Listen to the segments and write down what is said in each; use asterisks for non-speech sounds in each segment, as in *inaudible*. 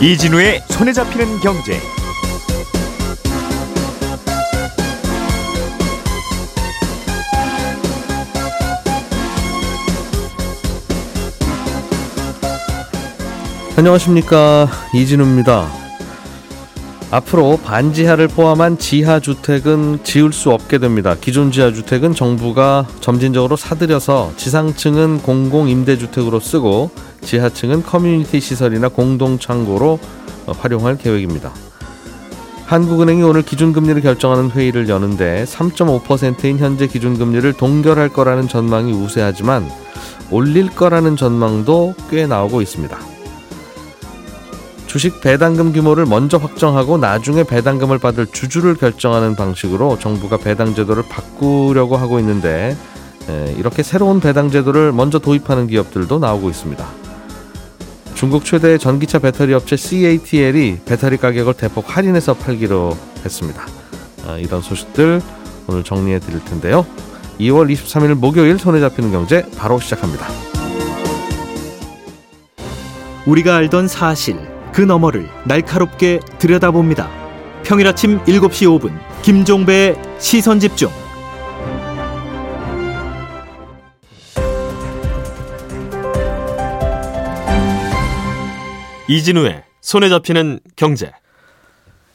이진우의 손에 잡히는 경제. 안녕하십니까 이진우입니다. 앞으로 반지하를 포함한 지하 주택은 지을 수 없게 됩니다. 기존 지하 주택은 정부가 점진적으로 사들여서 지상층은 공공 임대 주택으로 쓰고 지하층은 커뮤니티 시설이나 공동 창고로 활용할 계획입니다. 한국은행이 오늘 기준금리를 결정하는 회의를 여는데 3.5%인 현재 기준금리를 동결할 거라는 전망이 우세하지만 올릴 거라는 전망도 꽤 나오고 있습니다. 주식 배당금 규모를 먼저 확정하고 나중에 배당금을 받을 주주를 결정하는 방식으로 정부가 배당 제도를 바꾸려고 하고 있는데 이렇게 새로운 배당 제도를 먼저 도입하는 기업들도 나오고 있습니다. 중국 최대 전기차 배터리 업체 CATL이 배터리 가격을 대폭 할인해서 팔기로 했습니다. 아, 이런 소식들 오늘 정리해 드릴 텐데요. 2월 23일 목요일 손에 잡히는 경제 바로 시작합니다. 우리가 알던 사실 그 너머를 날카롭게 들여다봅니다. 평일 아침 7시 5분 김종배의 시선 집중. 이진우의 손에 잡히는 경제.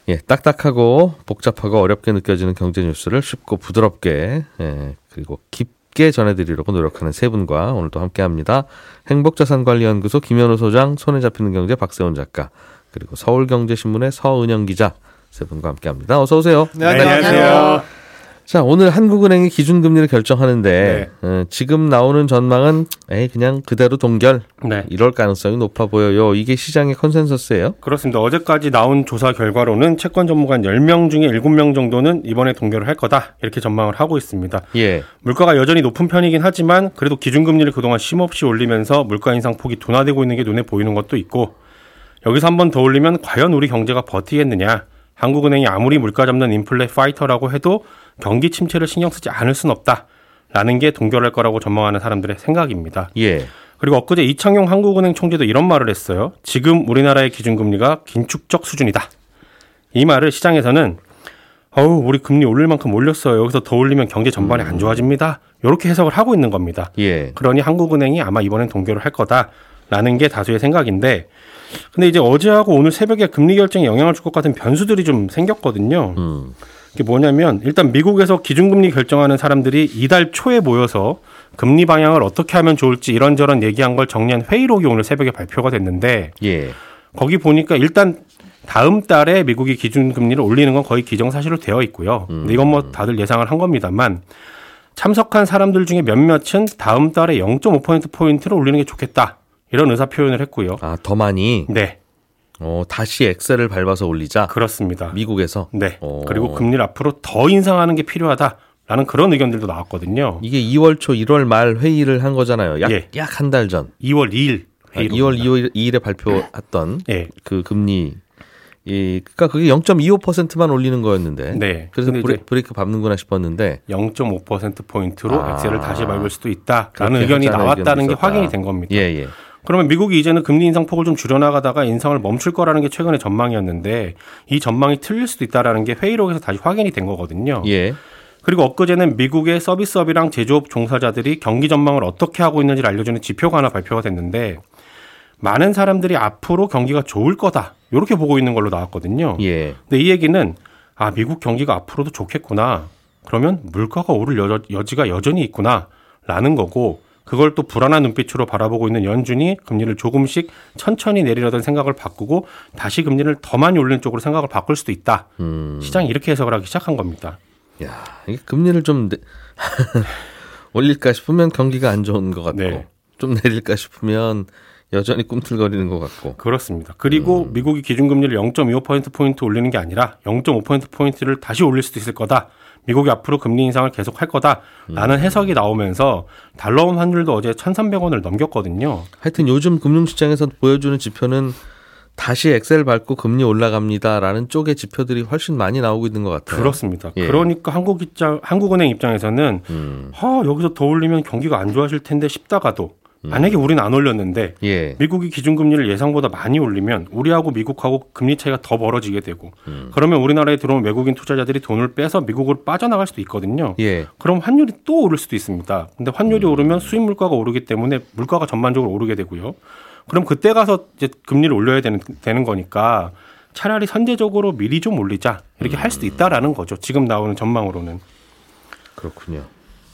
예, 딱딱하고 복잡하고 어렵게 느껴지는 경제 뉴스를 쉽고 부드럽게 예, 그리고 깊게 전해드리려고 노력하는 세 분과 오늘 도 함께합니다. 행복자산관리연구소 김현우 소장, 손에 잡히는 경제 박세훈 작가, 그리고 서울경제신문의 서은영 기자 세 분과 함께합니다. 어서 오세요. 네, 안녕하세요. 자, 오늘 한국은행이 기준금리를 결정하는데 네. 어, 지금 나오는 전망은 에이 그냥 그대로 동결. 네. 이럴 가능성이 높아 보여요. 이게 시장의 컨센서스예요? 그렇습니다. 어제까지 나온 조사 결과로는 채권 전문가 10명 중에 7명 정도는 이번에 동결을 할 거다. 이렇게 전망을 하고 있습니다. 예. 물가가 여전히 높은 편이긴 하지만 그래도 기준금리를 그동안 쉼없이 올리면서 물가 인상 폭이 둔화되고 있는 게 눈에 보이는 것도 있고 여기서 한 번 더 올리면 과연 우리 경제가 버티겠느냐? 한국은행이 아무리 물가 잡는 인플레 파이터라고 해도 경기 침체를 신경 쓰지 않을 순 없다. 라는 게 동결할 거라고 전망하는 사람들의 생각입니다. 예. 그리고 엊그제 이창용 한국은행 총재도 이런 말을 했어요. 지금 우리나라의 기준금리가 긴축적 수준이다. 이 말을 시장에서는 어우, 우리 금리 올릴 만큼 올렸어요. 여기서 더 올리면 경제 전반이 안 좋아집니다. 이렇게 해석을 하고 있는 겁니다. 예. 그러니 한국은행이 아마 이번엔 동결을 할 거다라는 게 다수의 생각인데 근데 이제 어제하고 오늘 새벽에 금리 결정에 영향을 줄 것 같은 변수들이 좀 생겼거든요. 음. 이게 뭐냐면 일단 미국에서 기준금리 결정하는 사람들이 이달 초에 모여서 금리 방향을 어떻게 하면 좋을지 이런저런 얘기한 걸 정리한 회의록이 오늘 새벽에 발표가 됐는데 예. 거기 보니까 일단 다음 달에 미국이 기준금리를 올리는 건 거의 기정사실로 되어 있고요. 음. 근데 이건 뭐 다들 예상을 한 겁니다만 참석한 사람들 중에 몇몇은 다음 달에 0.5% 포인트를 올리는 게 좋겠다. 이런 의사 표현을 했고요. 아, 더 많이? 네. 어, 다시 엑셀을 밟아서 올리자. 그렇습니다. 미국에서. 네. 어. 그리고 금리를 앞으로 더 인상하는 게 필요하다. 라는 그런 의견들도 나왔거든요. 이게 2월 초 1월 말 회의를 한 거잖아요. 약, 예. 약한 달 전. 2월 2일. 아, 2월 2일, 2일에 발표했던 *clears throat* 예. 그 금리. 이, 그니까 그게 0.25%만 올리는 거였는데. 네. 그래서 브레, 브레이크 밟는구나 싶었는데. 0.5%포인트로 아. 엑셀을 다시 밟을 수도 있다라는 의견이 나왔다는 게 확인이 된 겁니다. 예, 예. 그러면 미국이 이제는 금리 인상 폭을 좀 줄여나가다가 인상을 멈출 거라는 게 최근의 전망이었는데 이 전망이 틀릴 수도 있다라는 게 회의록에서 다시 확인이 된 거거든요. 예. 그리고 엊그제는 미국의 서비스업이랑 제조업 종사자들이 경기 전망을 어떻게 하고 있는지를 알려주는 지표가 하나 발표가 됐는데 많은 사람들이 앞으로 경기가 좋을 거다 이렇게 보고 있는 걸로 나왔거든요. 예. 근데 이 얘기는 아 미국 경기가 앞으로도 좋겠구나. 그러면 물가가 오를 여, 여지가 여전히 있구나라는 거고 그걸 또 불안한 눈빛으로 바라보고 있는 연준이 금리를 조금씩 천천히 내리려던 생각을 바꾸고 다시 금리를 더 많이 올리는 쪽으로 생각을 바꿀 수도 있다. 음. 시장이 이렇게 해석을 하기 시작한 겁니다. 야, 이게 금리를 좀 내... *laughs* 올릴까 싶으면 경기가 안 좋은 것 같고 네. 좀 내릴까 싶으면 여전히 꿈틀거리는 것 같고. 그렇습니다. 그리고 음. 미국이 기준금리를 0.25%포인트 올리는 게 아니라 0.5%포인트를 다시 올릴 수도 있을 거다. 미국이 앞으로 금리 인상을 계속 할 거다라는 음. 해석이 나오면서 달러원 환율도 어제 1,300원을 넘겼거든요. 하여튼 요즘 금융시장에서 보여주는 지표는 다시 엑셀 밟고 금리 올라갑니다라는 쪽의 지표들이 훨씬 많이 나오고 있는 것 같아요. 그렇습니다. 예. 그러니까 한국 입장, 한국은행 입장에서는 음. 아, 여기서 더 올리면 경기가 안 좋아질 텐데 싶다가도 만약에 우리는 안 올렸는데 예. 미국이 기준금리를 예상보다 많이 올리면 우리하고 미국하고 금리 차이가 더 벌어지게 되고 음. 그러면 우리나라에 들어온 외국인 투자자들이 돈을 빼서 미국으로 빠져나갈 수도 있거든요. 예. 그럼 환율이 또 오를 수도 있습니다. 근데 환율이 음. 오르면 수입 물가가 오르기 때문에 물가가 전반적으로 오르게 되고요. 그럼 그때 가서 이제 금리를 올려야 되는 되는 거니까 차라리 선제적으로 미리 좀 올리자 이렇게 음. 할 수도 있다라는 거죠. 지금 나오는 전망으로는 그렇군요.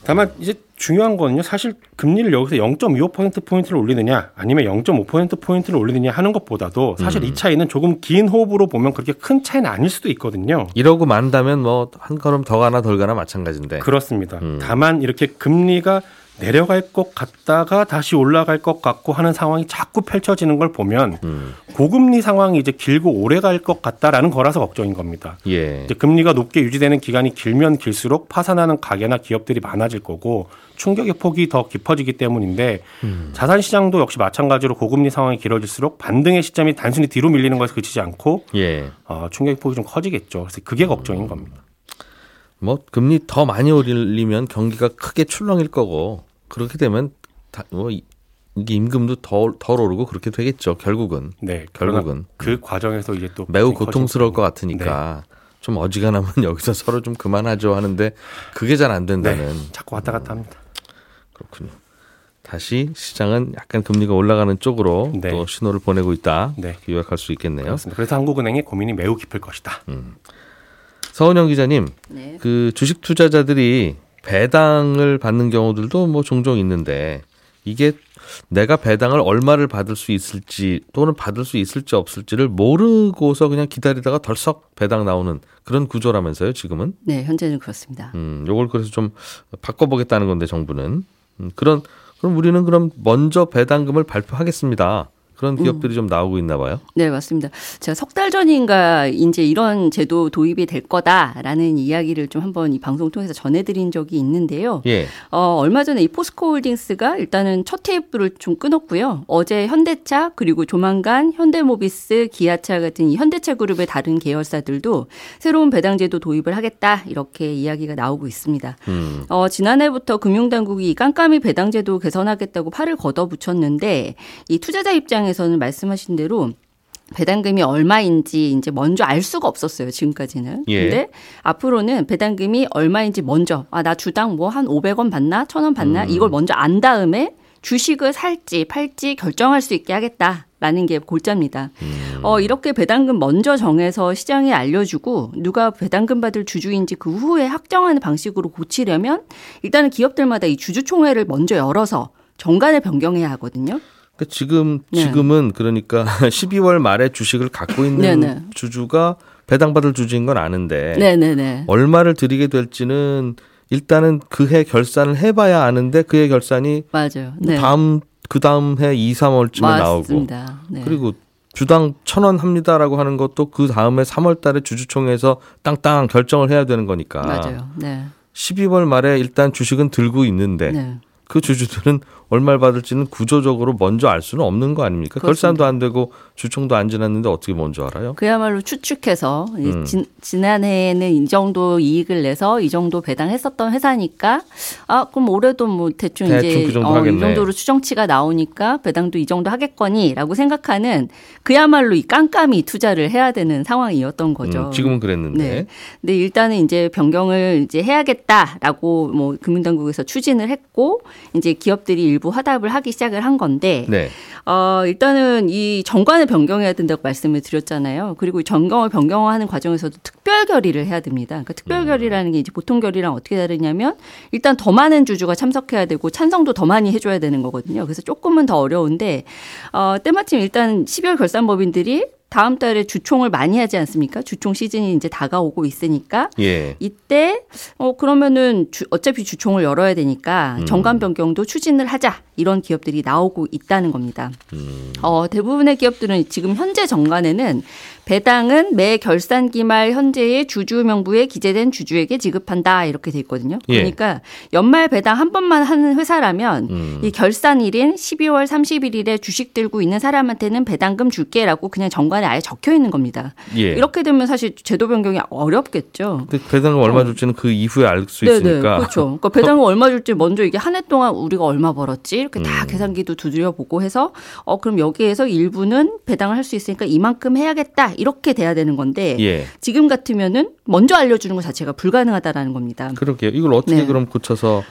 다만 이제 중요한 거는요. 사실 금리를 여기서 0.25% 포인트를 올리느냐 아니면 0.5% 포인트를 올리느냐 하는 것보다도 사실 음. 이 차이는 조금 긴 호흡으로 보면 그렇게 큰 차이는 아닐 수도 있거든요. 이러고 만다면 뭐 한 걸음 더 가나 덜 가나 마찬가지인데. 그렇습니다. 음. 다만 이렇게 금리가 내려갈 것 같다가 다시 올라갈 것 같고 하는 상황이 자꾸 펼쳐지는 걸 보면 음. 고금리 상황이 이제 길고 오래 갈 것 같다라는 거라서 걱정인 겁니다. 예. 이제 금리가 높게 유지되는 기간이 길면 길수록 파산하는 가게나 기업들이 많아질 거고 충격의 폭이 더 깊어지기 때문인데 음. 자산 시장도 역시 마찬가지로 고금리 상황이 길어질수록 반등의 시점이 단순히 뒤로 밀리는 것에 그치지 않고 예. 어, 충격의 폭이 좀 커지겠죠. 그래서 그게 걱정인 겁니다. 뭐 금리 더 많이 올리면 경기가 크게 출렁일 거고 그렇게 되면 다, 뭐 이게 임금도 덜, 덜 오르고 그렇게 되겠죠. 결국은. 네. 결국은 그 과정에서 이제 또 매우 고통스러울 것 같으니까 네. 좀 어지간하면 *laughs* 여기서 서로 좀 그만하죠 하는데 그게 잘 안 된다는. 네. 자꾸 왔다 갔다 합니다. 그렇군요. 다시 시장은 약간 금리가 올라가는 쪽으로 네. 또 신호를 보내고 있다. 네. 요약할 수 있겠네요. 그렇습니다. 그래서 한국은행의 고민이 매우 깊을 것이다. 음. 서은영 기자님, 네. 그 주식 투자자들이 배당을 받는 경우들도 뭐 종종 있는데 이게 내가 배당을 얼마를 받을 수 있을지 또는 받을 수 있을지 없을지를 모르고서 그냥 기다리다가 덜썩 배당 나오는 그런 구조라면서요, 지금은? 네, 현재는 그렇습니다. 음, 요걸 그래서 좀 바꿔보겠다는 건데 정부는 음, 그런 그럼 우리는 그럼 먼저 배당금을 발표하겠습니다. 그런 음. 기업들이 음. 좀 나오고 있나 봐요. 네, 맞습니다. 제가 석 달 전인가 이제 이런 제도 도입이 될 거다라는 이야기를 좀 한번 이 방송 통해서 전해드린 적이 있는데요. 예. 어, 얼마 전에 이 포스코홀딩스가 일단은 첫 테이프를 좀 끊었고요. 어제 현대차 그리고 조만간 현대모비스, 기아차 같은 이 현대차 그룹의 다른 계열사들도 새로운 배당 제도 도입을 하겠다 이렇게 이야기가 나오고 있습니다. 음. 어, 지난해부터 금융당국이 깜깜이 배당 제도 개선하겠다고 팔을 걷어붙였는데 이 투자자 입장에 입장에서는 말씀하신 대로 배당금이 얼마인지 이제 먼저 알 수가 없었어요, 지금까지는. 예. 근데 앞으로는 배당금이 얼마인지 먼저, 아, 나 주당 뭐 한 500원 받나? 1000원 받나? 음. 이걸 먼저 안 다음에 주식을 살지 팔지 결정할 수 있게 하겠다. 라는 게 골자입니다. 음. 어, 이렇게 배당금 먼저 정해서 시장에 알려주고 누가 배당금 받을 주주인지 그 후에 확정하는 방식으로 고치려면 일단은 기업들마다 이 주주총회를 먼저 열어서 정관을 변경해야 하거든요. 그러니까 지금 네. 지금은 그러니까 *laughs* 12월 말에 주식을 갖고 있는 네네. 네. 주주가 배당받을 주주인 건 아는데 네네네. 네, 얼마를 드리게 될지는 일단은 그 해 결산을 해봐야 아는데 그 해 결산이 맞아요. 네. 다음 그 다음 해 2, 3월쯤에 맞습니다. 나오고 네. 그리고 주당 천 원 합니다라고 하는 것도 그 다음에 3월 달에 주주총회에서 땅땅 결정을 해야 되는 거니까. 맞아요. 네. 12월 말에 일단 주식은 들고 있는데 네. 그 주주들은 얼마를 받을지는 구조적으로 먼저 알 수는 없는 거 아닙니까? 그렇습니다. 결산도 안 되고 주총도 안 지났는데 어떻게 먼저 알아요? 그야말로 추측해서 음. 지, 지난해에는 이 정도 이익을 내서 이 정도 배당했었던 회사니까 아 그럼 올해도 뭐 대충, 대충 이제 그 정도 어, 이 정도로 추정치가 나오니까 배당도 이 정도 하겠거니라고 생각하는 그야말로 이 깜깜이 투자를 해야 되는 상황이었던 거죠. 음, 지금은 그랬는데. 네. 근데 일단은 이제 변경을 이제 해야겠다라고 뭐 금융당국에서 추진을 했고 이제 기업들이 일부 화답을 하기 시작을 한 건데 네. 어, 일단은 이 정관을 변경해야 된다고 말씀을 드렸잖아요. 그리고 정경을 변경하는 과정에서도 특별 결의를 해야 됩니다. 그러니까 특별 결의라는 게 이제 보통 결의랑 어떻게 다르냐면 일단 더 많은 주주가 참석해야 되고 찬성도 더 많이 해줘야 되는 거거든요. 그래서 조금은 더 어려운데 어, 때마침 일단 12월 결산법인들이 다음 달에 주총을 많이 하지 않습니까? 주총 시즌이 이제 다가오고 있으니까 예. 이때 어 그러면은 주, 어차피 주총을 열어야 되니까 음. 정관 변경도 추진을 하자 이런 기업들이 나오고 있다는 겁니다. 음. 어 대부분의 기업들은 지금 현재 정관에는 배당은 매 결산기 말 현재의 주주 명부에 기재된 주주에게 지급한다 이렇게 돼 있거든요. 예. 그러니까 연말 배당 한 번만 하는 회사라면 음. 이 결산일인 12월 31일에 주식 들고 있는 사람한테는 배당금 줄게라고 그냥 정관에 아예 적혀 있는 겁니다. 예. 이렇게 되면 사실 제도 변경이 어렵겠죠. 배당금 얼마 어. 줄지는 그 이후에 알 수 있으니까. 그렇죠. 그러니까 배당금 얼마 줄지 먼저 이게 한 해 동안 우리가 얼마 벌었지 이렇게 다 음. 계산기도 두드려 보고 해서 어 그럼 여기에서 일부는 배당을 할 수 있으니까 이만큼 해야겠다 이렇게 돼야 되는 건데 예. 지금 같으면은 먼저 알려주는 것 자체가 불가능하다라는 겁니다. 그러게요. 이걸 어떻게 네. 그럼 고쳐서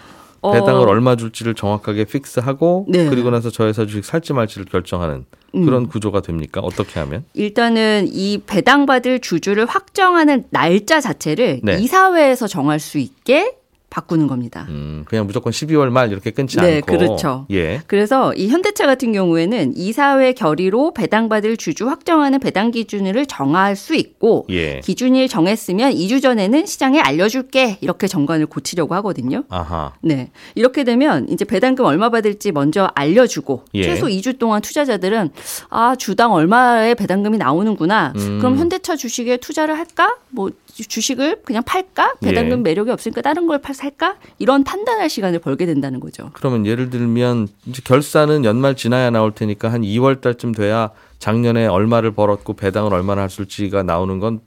어. 배당을 어... 얼마 줄지를 정확하게 픽스하고 네. 그리고 나서 저 회사 주식 살지 말지를 결정하는 그런 음. 구조가 됩니까? 어떻게 하면? 일단은 이 배당받을 주주를 확정하는 날짜 자체를 네. 이사회에서 정할 수 있게 바꾸는 겁니다. 음, 그냥 무조건 12월 말 이렇게 끊지 네, 않고. 네, 그렇죠. 예. 그래서 이 현대차 같은 경우에는 이사회 결의로 배당받을 주주 확정하는 배당 기준을 정할 수 있고 예. 기준일 정했으면 2주 전에는 시장에 알려줄게 이렇게 정관을 고치려고 하거든요. 아하. 네, 이렇게 되면 이제 배당금 얼마 받을지 먼저 알려주고 예. 최소 2주 동안 투자자들은 아 주당 얼마의 배당금이 나오는구나. 음. 그럼 현대차 주식에 투자를 할까? 뭐 주식을 그냥 팔까? 배당금 예. 매력이 없으니까 다른 걸 팔, 살까? 이런 판단할 시간을 벌게 된다는 거죠. 그러면 예를 들면 이제 결산은 연말 지나야 나올 테니까 한 2월 달쯤 돼야 작년에 얼마를 벌었고 배당을 얼마나 했을지가 나오는 건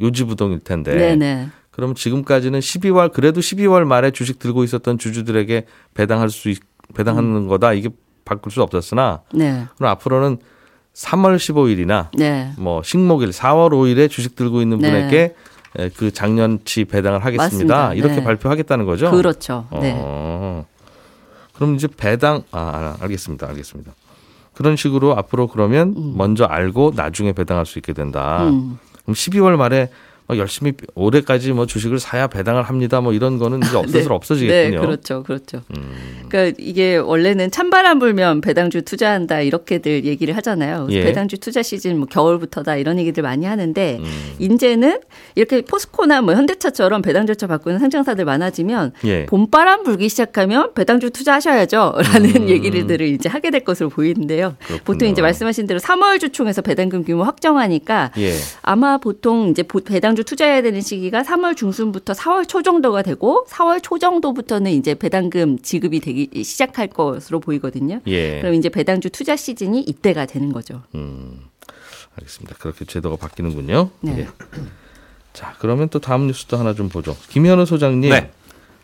요지부동일 텐데. 네네. 그럼 지금까지는 12월 그래도 12월 말에 주식 들고 있었던 주주들에게 배당할 수 있, 배당하는 음. 거다. 이게 바꿀 수 없었으나 네. 그럼 앞으로는 3월 15일이나 네. 뭐 식목일 4월 5일에 주식 들고 있는 네. 분에게 예, 그 작년치 배당을 하겠습니다. 맞습니다. 이렇게 네. 발표하겠다는 거죠? 그렇죠. 네. 어, 그럼 이제 배당 아, 아 알겠습니다. 알겠습니다. 그런 식으로 앞으로 그러면 음. 먼저 알고 나중에 배당할 수 있게 된다. 음. 그럼 12월 말에 뭐 열심히 올해까지 뭐 주식을 사야 배당을 합니다. 뭐 이런 거는 이제 *laughs* 없어서 네. 없어지겠군요. 네, 그렇죠, 그렇죠. 음. 그러니까 이게 원래는 찬바람 불면 배당주 투자한다 이렇게들 얘기를 하잖아요. 예. 배당주 투자 시즌 뭐 겨울부터다 이런 얘기들 많이 하는데 음. 이제는 이렇게 포스코나 뭐 현대차처럼 배당 절차 바꾸는 상장사들 많아지면 예. 봄바람 불기 시작하면 배당주 투자하셔야죠라는 *laughs* 음. 얘기들을 이제 하게 될 것으로 보이는데요. 그렇군요. 보통 이제 말씀하신 대로 3월 주총에서 배당금 규모 확정하니까 예. 아마 보통 이제 배당 배당주 투자해야 되는 시기가 3월 중순부터 4월 초 정도가 되고 4월 초 정도부터는 이제 배당금 지급이 되기 시작할 것으로 보이거든요. 예. 그럼 이제 배당주 투자 시즌이 이때가 되는 거죠. 음, 알겠습니다. 그렇게 제도가 바뀌는군요. 네. 예. 자, 그러면 또 다음 뉴스도 하나 좀 보죠. 김현우 소장님. 네.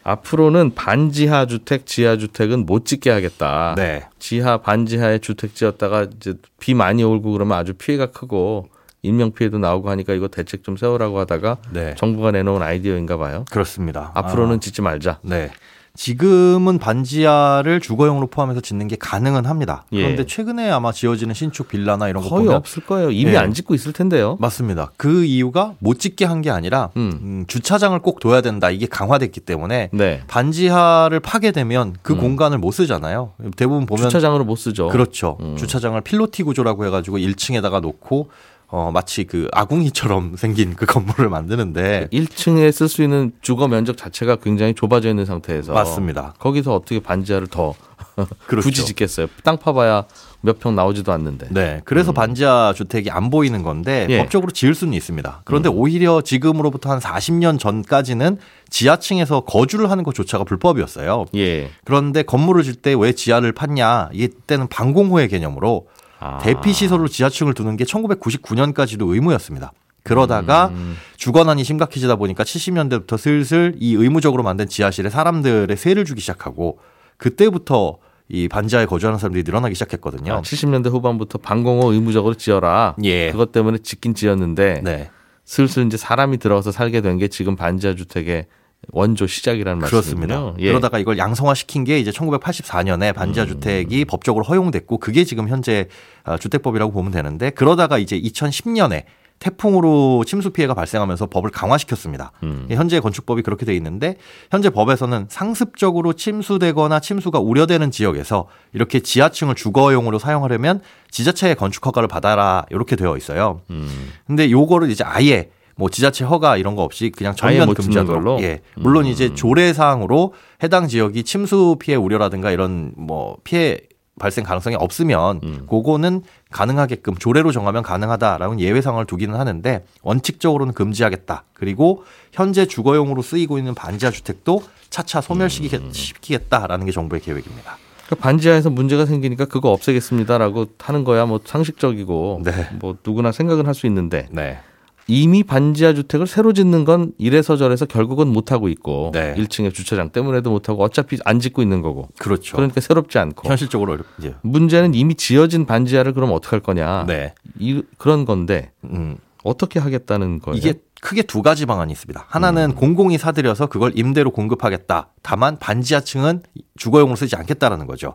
앞으로는 반지하 주택, 지하 주택은 못 짓게 하겠다. 네. 지하, 반지하에 주택 지었다가 이제 비 많이 오고 그러면 아주 피해가 크고 인명 피해도 나오고 하니까 이거 대책 좀 세우라고 하다가 네. 정부가 내놓은 아이디어인가 봐요. 그렇습니다. 앞으로는 아. 짓지 말자. 네. 지금은 반지하를 주거용으로 포함해서 짓는 게 가능은 합니다. 예. 그런데 예. 최근에 아마 지어지는 신축 빌라나 이런 거 거의 보면 없을 거예요. 이미 예. 안 짓고 있을 텐데요. 맞습니다. 그 이유가 못 짓게 한 게 아니라 음. 음, 주차장을 꼭 둬야 된다. 이게 강화됐기 때문에 네. 반지하를 파게 되면 그 음. 공간을 못 쓰잖아요. 대부분 보면 주차장으로 못 쓰죠. 그렇죠. 음. 주차장을 필로티 구조라고 해가지고 1층에다가 놓고 어, 마치 그 아궁이처럼 *laughs* 생긴 그 건물을 만드는데 1층에 쓸 수 있는 주거 면적 자체가 굉장히 좁아져 있는 상태에서 맞습니다. 거기서 어떻게 반지하를 더 *laughs* 그렇죠. 굳이 짓겠어요. 땅 파봐야 몇 평 나오지도 않는데. 네. 그래서 음. 반지하 주택이 안 보이는 건데 예. 법적으로 지을 수는 있습니다. 그런데 음. 오히려 지금으로부터 한 40년 전까지는 지하층에서 거주를 하는 것조차가 불법이었어요. 예. 그런데 건물을 질 때 왜 지하를 팠냐? 이때는 방공호의 개념으로 아. 대피 시설로 지하층을 두는 게 1999년까지도 의무였습니다. 그러다가 음. 주거난이 심각해지다 보니까 70년대부터 슬슬 이 의무적으로 만든 지하실에 사람들의 세를 주기 시작하고 그때부터 이 반지하에 거주하는 사람들이 늘어나기 시작했거든요. 아, 70년대 후반부터 방공호 의무적으로 지어라. 예. 그것 때문에 짓긴 지었는데 네. 슬슬 이제 사람이 들어서 살게 된 게 지금 반지하 주택의 원조 시작이라는 그렇습니다. 말씀이군요. 예. 그러다가 이걸 양성화 시킨 게 이제 1984년에 반지하 음. 주택이 법적으로 허용됐고 그게 지금 현재 아, 주택법이라고 보면 되는데 그러다가 이제 2010년에 태풍으로 침수 피해가 발생하면서 법을 강화시켰습니다. 음. 현재 건축법이 그렇게 돼 있는데 현재 법에서는 상습적으로 침수되거나 침수가 우려되는 지역에서 이렇게 지하층을 주거용으로 사용하려면 지자체의 건축 허가를 받아라 이렇게 되어 있어요. 음. 근데 요거를 이제 아예 뭐 지자체 허가 이런 거 없이 그냥 전면 걸로. 예. 물론 음. 이제 조례 사항으로 해당 지역이 침수 피해 우려라든가 이런 뭐 피해 발생 가능성이 없으면 음. 그거는 가능하게끔 조례로 정하면 가능하다라는 예외 상황을 두기는 하는데 원칙적으로는 금지하겠다. 그리고 현재 주거용으로 쓰이고 있는 반지하 주택도 차차 소멸시키겠다라는 게 정부의 계획입니다. 그러니까 반지하에서 문제가 생기니까 그거 없애겠습니다라고 하는 거야 뭐 상식적이고 네. 뭐 누구나 생각은 할 수 있는데 네. 이미 반지하 주택을 새로 짓는 건 이래서 저래서 결국은 못 하고 있고 네. 1층에 주차장 때문에도 못 하고 어차피 안 짓고 있는 거고. 그렇죠. 그러니까 새롭지 않고. 현실적으로 어렵죠. 문제는 이미 지어진 반지하를 그럼 어떻게 할 거냐. 네. 이 그런 건데 음. 어떻게 하겠다는 거예요? 이게 크게 두 가지 방안이 있습니다. 하나는 음. 공공이 사들여서 그걸 임대로 공급하겠다. 다만 반지하층은 주거용으로 쓰지 않겠다라는 거죠.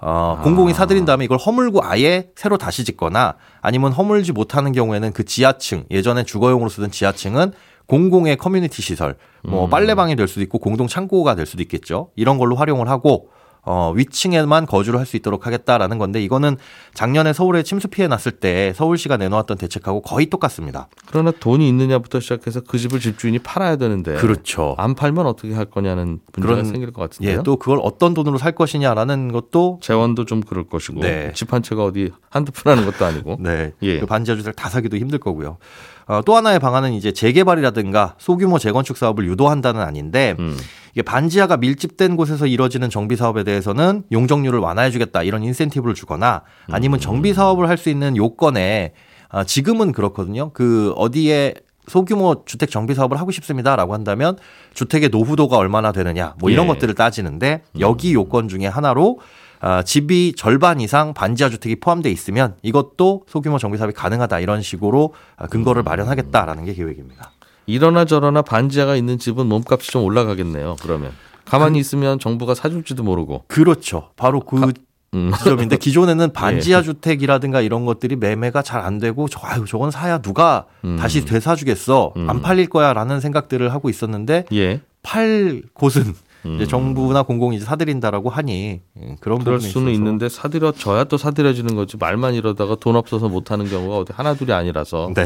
어, 공공이 아. 사들인 다음에 이걸 허물고 아예 새로 다시 짓거나 아니면 허물지 못하는 경우에는 그 지하층 예전에 주거용으로 쓰던 지하층은 공공의 커뮤니티 시설 뭐 음. 빨래방이 될 수도 있고 공동 창고가 될 수도 있겠죠. 이런 걸로 활용을 하고 어, 위층에만 거주를 할 수 있도록 하겠다라는 건데 이거는 작년에 서울에 침수 피해 났을 때 서울시가 내놓았던 대책하고 거의 똑같습니다. 그러나 돈이 있느냐부터 시작해서 그 집을 집주인이 팔아야 되는데 그렇죠. 안 팔면 어떻게 할 거냐는 문제가 그런, 생길 것 같은데요. 예, 또 그걸 어떤 돈으로 살 것이냐라는 것도 재원도 좀 그럴 것이고 네. 집한 채가 어디 한두 푼 하는 것도 아니고 *laughs* 네. 예. 그 반지하 주택 다 사기도 힘들 거고요. 어, 또 하나의 방안은 이제 재개발이라든가 소규모 재건축 사업을 유도한다는 아닌데 음. 이게 반지하가 밀집된 곳에서 이뤄지는 정비 사업에 대해서는 용적률을 완화해 주겠다 이런 인센티브를 주거나 아니면 정비 사업을 할 수 있는 요건에 아, 지금은 그렇거든요. 그 어디에 소규모 주택 정비 사업을 하고 싶습니다라고 한다면 주택의 노후도가 얼마나 되느냐 뭐 이런 예. 것들을 따지는데 여기 요건 중에 하나로 아, 집이 절반 이상 반지하 주택이 포함되어 있으면 이것도 소규모 정비 사업이 가능하다 이런 식으로 아, 근거를 음. 마련하겠다라는 게 계획입니다. 이러나 저러나 반지하가 있는 집은 몸값이 좀 올라가겠네요. 그러면 가만히 그 있으면 정부가 사줄지도 모르고. 그렇죠. 바로 그 가, 음. 지점인데 기존에는 *laughs* 반지하 예. 주택이라든가 이런 것들이 매매가 잘 안 되고 저 아유 저건 사야 누가 음. 다시 되사주겠어 음. 안 팔릴 거야라는 생각들을 하고 있었는데 예. 팔 곳은 음. 이제 정부나 공공이 이제 사들인다라고 하니 예, 그런 그럴 수는 있어서. 있는데 사들여져야 또 사들여지는 거지 말만 이러다가 돈 없어서 못 하는 경우가 어디 하나 둘이 아니라서. 네.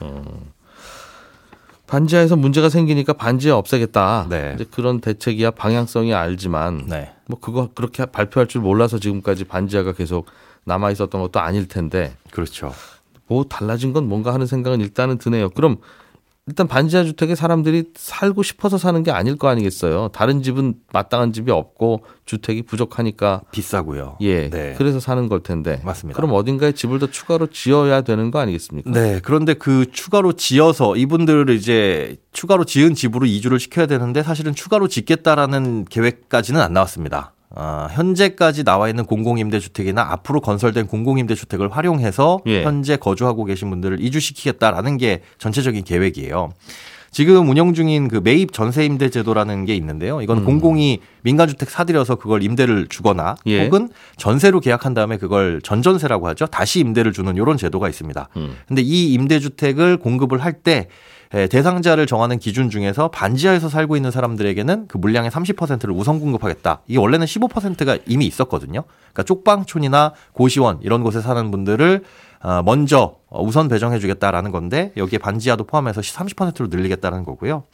어. 반지하에서 문제가 생기니까 반지하 없애겠다. 네. 이제 그런 대책이야 방향성이 알지만 네. 뭐 그거 그렇게 발표할 줄 몰라서 지금까지 반지하가 계속 남아 있었던 것도 아닐 텐데. 그렇죠. 뭐 달라진 건 뭔가 하는 생각은 일단은 드네요. 그럼 일단 반지하 주택에 사람들이 살고 싶어서 사는 게 아닐 거 아니겠어요. 다른 집은 마땅한 집이 없고 주택이 부족하니까 비싸고요. 예. 네. 그래서 사는 걸 텐데. 맞습니다. 그럼 어딘가에 집을 더 추가로 지어야 되는 거 아니겠습니까? 네. 그런데 그 추가로 지어서 이분들을 이제 추가로 지은 집으로 이주를 시켜야 되는데 사실은 추가로 짓겠다라는 계획까지는 안 나왔습니다. 어, 현재까지 나와 있는 공공임대주택이나 앞으로 건설된 공공임대주택을 활용해서 예. 현재 거주하고 계신 분들을 이주시키겠다라는 게 전체적인 계획이에요. 지금 운영 중인 그 매입 전세 임대 제도라는 게 있는데요. 이건 음. 공공이 민간 주택 사들여서 그걸 임대를 주거나 예. 혹은 전세로 계약한 다음에 그걸 전전세라고 하죠. 다시 임대를 주는 이런 제도가 있습니다. 음. 근데 이 임대 주택을 공급을 할때 예, 대상자를 정하는 기준 중에서 반지하에서 살고 있는 사람들에게는 그 물량의 30%를 우선 공급하겠다. 이게 원래는 15%가 이미 있었거든요. 그러니까 쪽방촌이나 고시원 이런 곳에 사는 분들을 어, 먼저 우선 배정해 주겠다라는 건데 여기에 반지하도 포함해서 30%로 늘리겠다는 거고요.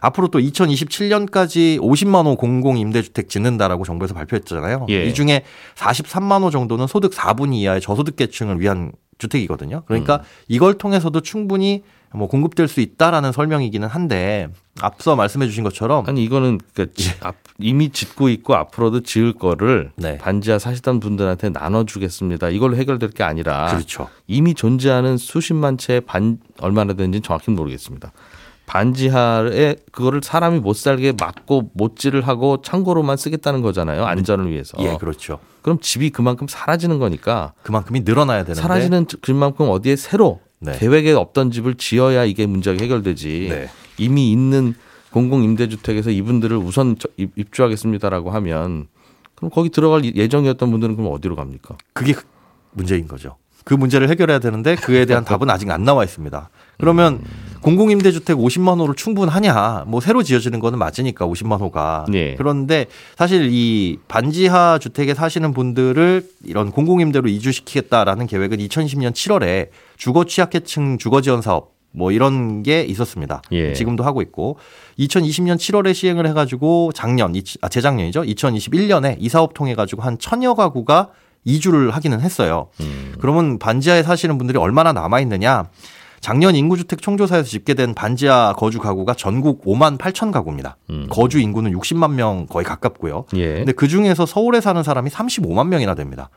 앞으로 또 2027년까지 50만 호 공공 임대주택 짓는다라고 정부에서 발표했잖아요. 예. 이 중에 43만 호 정도는 소득 4분 이하의 저소득 계층을 위한 주택이거든요. 그러니까 음. 이걸 통해서도 충분히 뭐 공급될 수 있다라는 설명이기는 한데 앞서 말씀해 주신 것처럼 아니 이거는 그러니까 예. 이미 짓고 있고 앞으로도 지을 거를 네. 반지하 사시던 분들한테 나눠주겠습니다. 이걸로 해결될 게 아니라 그렇죠. 이미 존재하는 수십만 채반 얼마나 되는지 정확히 모르겠습니다. 반지하에 그거를 사람이 못 살게 막고 못질을 하고 창고로만 쓰겠다는 거잖아요. 안전을 위해서. 예, 그렇죠. 그럼 집이 그만큼 사라지는 거니까 그만큼이 늘어나야 되는데 사라지는 그만큼 어디에 새로 네. 계획에 없던 집을 지어야 이게 문제가 해결되지. 네. 이미 있는 공공 임대주택에서 이분들을 우선 입주하겠습니다라고 하면 그럼 거기 들어갈 예정이었던 분들은 그럼 어디로 갑니까? 그게 그 문제인 거죠. 그 문제를 해결해야 되는데 그에 대한 *laughs* 답은 아직 안 나와 있습니다. 그러면 음. 공공임대주택 50만 호로 충분하냐? 뭐 새로 지어지는 거는 맞으니까 50만 호가. 네. 그런데 사실 이 반지하 주택에 사시는 분들을 이런 공공임대로 이주시키겠다라는 계획은 2020년 7월에 주거 취약계층 주거 지원 사업 뭐 이런 게 있었습니다. 예. 지금도 하고 있고 2020년 7월에 시행을 해가지고 작년 아 재작년이죠. 2021년에 이 사업 통해 가지고 한 천여 가구가 이주를 하기는 했어요. 음. 그러면 반지하에 사시는 분들이 얼마나 남아 있느냐? 작년 인구주택 총조사에서 집계된 반지하 거주 가구가 전국 5만 8천 가구입니다. 음. 거주 인구는 60만 명 거의 가깝고요. 예. 근데 그 중에서 서울에 사는 사람이 35만 명이나 됩니다.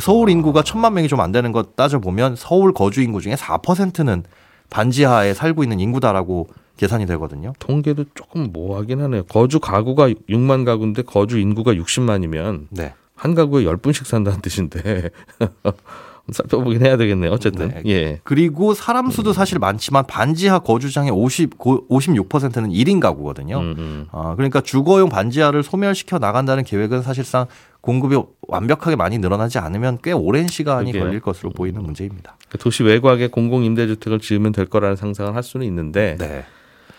서울 인구가 천만 명이 좀 안 되는 것 따져 보면 서울 거주 인구 중에 4%는 반지하에 살고 있는 인구다라고 계산이 되거든요. 통계도 조금 모호하긴 하네요. 거주 가구가 6만 가구인데 거주 인구가 60만이면 네. 한 가구에 10분씩 산다는 뜻인데 *laughs* 살펴보긴 해야 되겠네요. 어쨌든. 네. 예. 그리고 사람 수도 사실 많지만 반지하 거주장의 50 56%는 1인 가구거든요. 음, 음. 어, 그러니까 주거용 반지하를 소멸시켜 나간다는 계획은 사실상 공급이 완벽하게 많이 늘어나지 않으면 꽤 오랜 시간이 그게요. 걸릴 것으로 보이는 문제입니다. 그 도시 외곽에 공공 임대주택을 지으면 될 거라는 상상을 할 수는 있는데 네.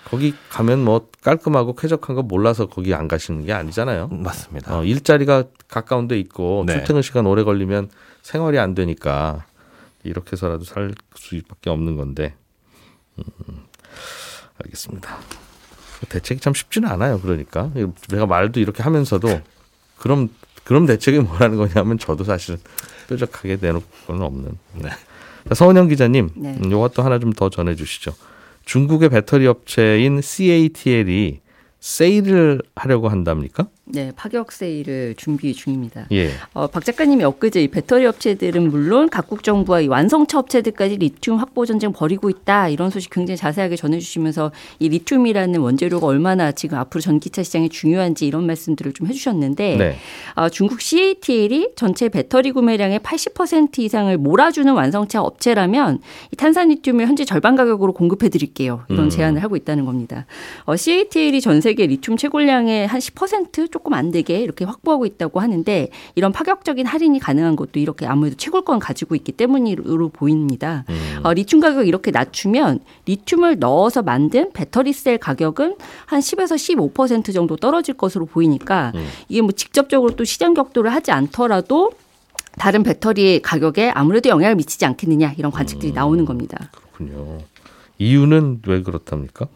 거기 가면 뭐 깔끔하고 쾌적한 거 몰라서 거기 안 가시는 게 아니잖아요. 맞습니다. 어, 일자리가 가까운 데 있고 네. 출퇴근 시간 오래 걸리면 생활이 안 되니까 이렇게 해서라도 살 수밖에 없는 건데. 음, 알겠습니다. 대책이 참 쉽지는 않아요. 그러니까 내가 말도 이렇게 하면서도 그럼 그럼 대책이 뭐라는 거냐면 저도 사실은 뾰족하게 내놓을 건 없는. 네. 서은영 기자님, 네. 음, 요것도 하나 좀 더 전해주시죠. 중국의 배터리 업체인 CATL이 세일을 하려고 한답니까? 네, 파격 세일을 준비 중입니다. 예. 어, 박 작가님이 엊그제 이 배터리 업체들은 물론 각국 정부와 이 완성차 업체들까지 리튬 확보 전쟁 벌이고 있다 이런 소식 굉장히 자세하게 전해주시면서 이 리튬이라는 원재료가 얼마나 지금 앞으로 전기차 시장에 중요한지 이런 말씀들을 좀 해주셨는데 네. 어, 중국 CATL이 전체 배터리 구매량의 80% 이상을 몰아주는 완성차 업체라면 이 탄산 리튬을 현재 절반 가격으로 공급해드릴게요 이런 음. 제안을 하고 있다는 겁니다. 어, CATL이 전 세계 리튬 채굴량의 한 10% 조금 안 되게 이렇게 확보하고 있다고 하는데 이런 파격적인 할인이 가능한 것도 이렇게 아무래도 채굴권 가지고 있기 때문으로 보입니다. 음. 어, 리튬 가격 이렇게 낮추면 리튬을 넣어서 만든 배터리 셀 가격은 한 10에서 15% 정도 떨어질 것으로 보이니까 음. 이게 뭐 직접적으로 또 시장 격도를 하지 않더라도 다른 배터리 가격에 아무래도 영향을 미치지 않겠느냐 이런 관측들이 음. 나오는 겁니다. 그렇군요. 이유는 왜 그렇답니까?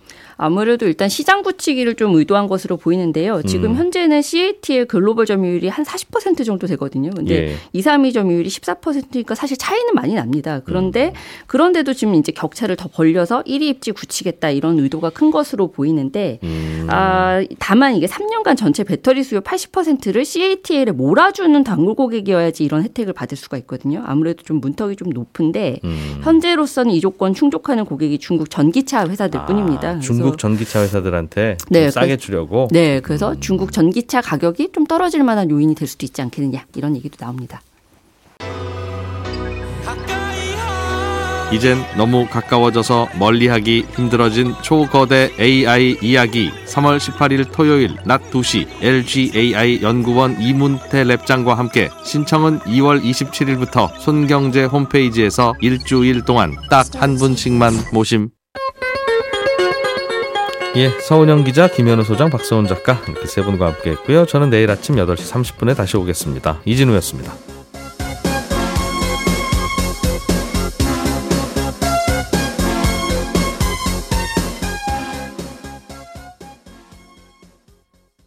아무래도 일단 시장 붙이기를 좀 의도한 것으로 보이는데요. 지금 음. 현재는 CAT의 글로벌 점유율이 한 40% 정도 되거든요. 근데 예. 2, 3위 점유율이 14%니까 사실 차이는 많이 납니다. 그런데 음. 그런데도 지금 이제 격차를 더 벌려서 1위 입지 굳히겠다 이런 의도가 큰 것으로 보이는데 음. 아, 다만 이게 3년간 전체 배터리 수요 80%를 CATL에 몰아주는 단골 고객이어야지 이런 혜택을 받을 수가 있거든요. 아무래도 좀 문턱이 좀 높은데 음. 현재로서는 이 조건 충족하는 고객이 중국 전기차 회사들 뿐입니다. 아, 중국 전기차 회사들한테 네, 싸게 주려고. 네, 그래서 음. 중국 전기차 가격이 좀 떨어질 만한 요인이 될 수도 있지 않겠느냐 이런 얘기도 나옵니다. 이젠 너무 가까워져서 멀리하기 힘들어진 초거대 AI 이야기 3월 18일 토요일 낮 2시 LGAI 연구원 이문태 랩장과 함께 신청은 2월 27일부터 손경제 홈페이지에서 일주일 동안 딱 한 분씩만 모심 예, 서은영 기자, 김현우 소장, 박서훈 작가 이렇게 세 분과 함께 했고요. 저는 내일 아침 8시 30분에 다시 오겠습니다. 이진우였습니다.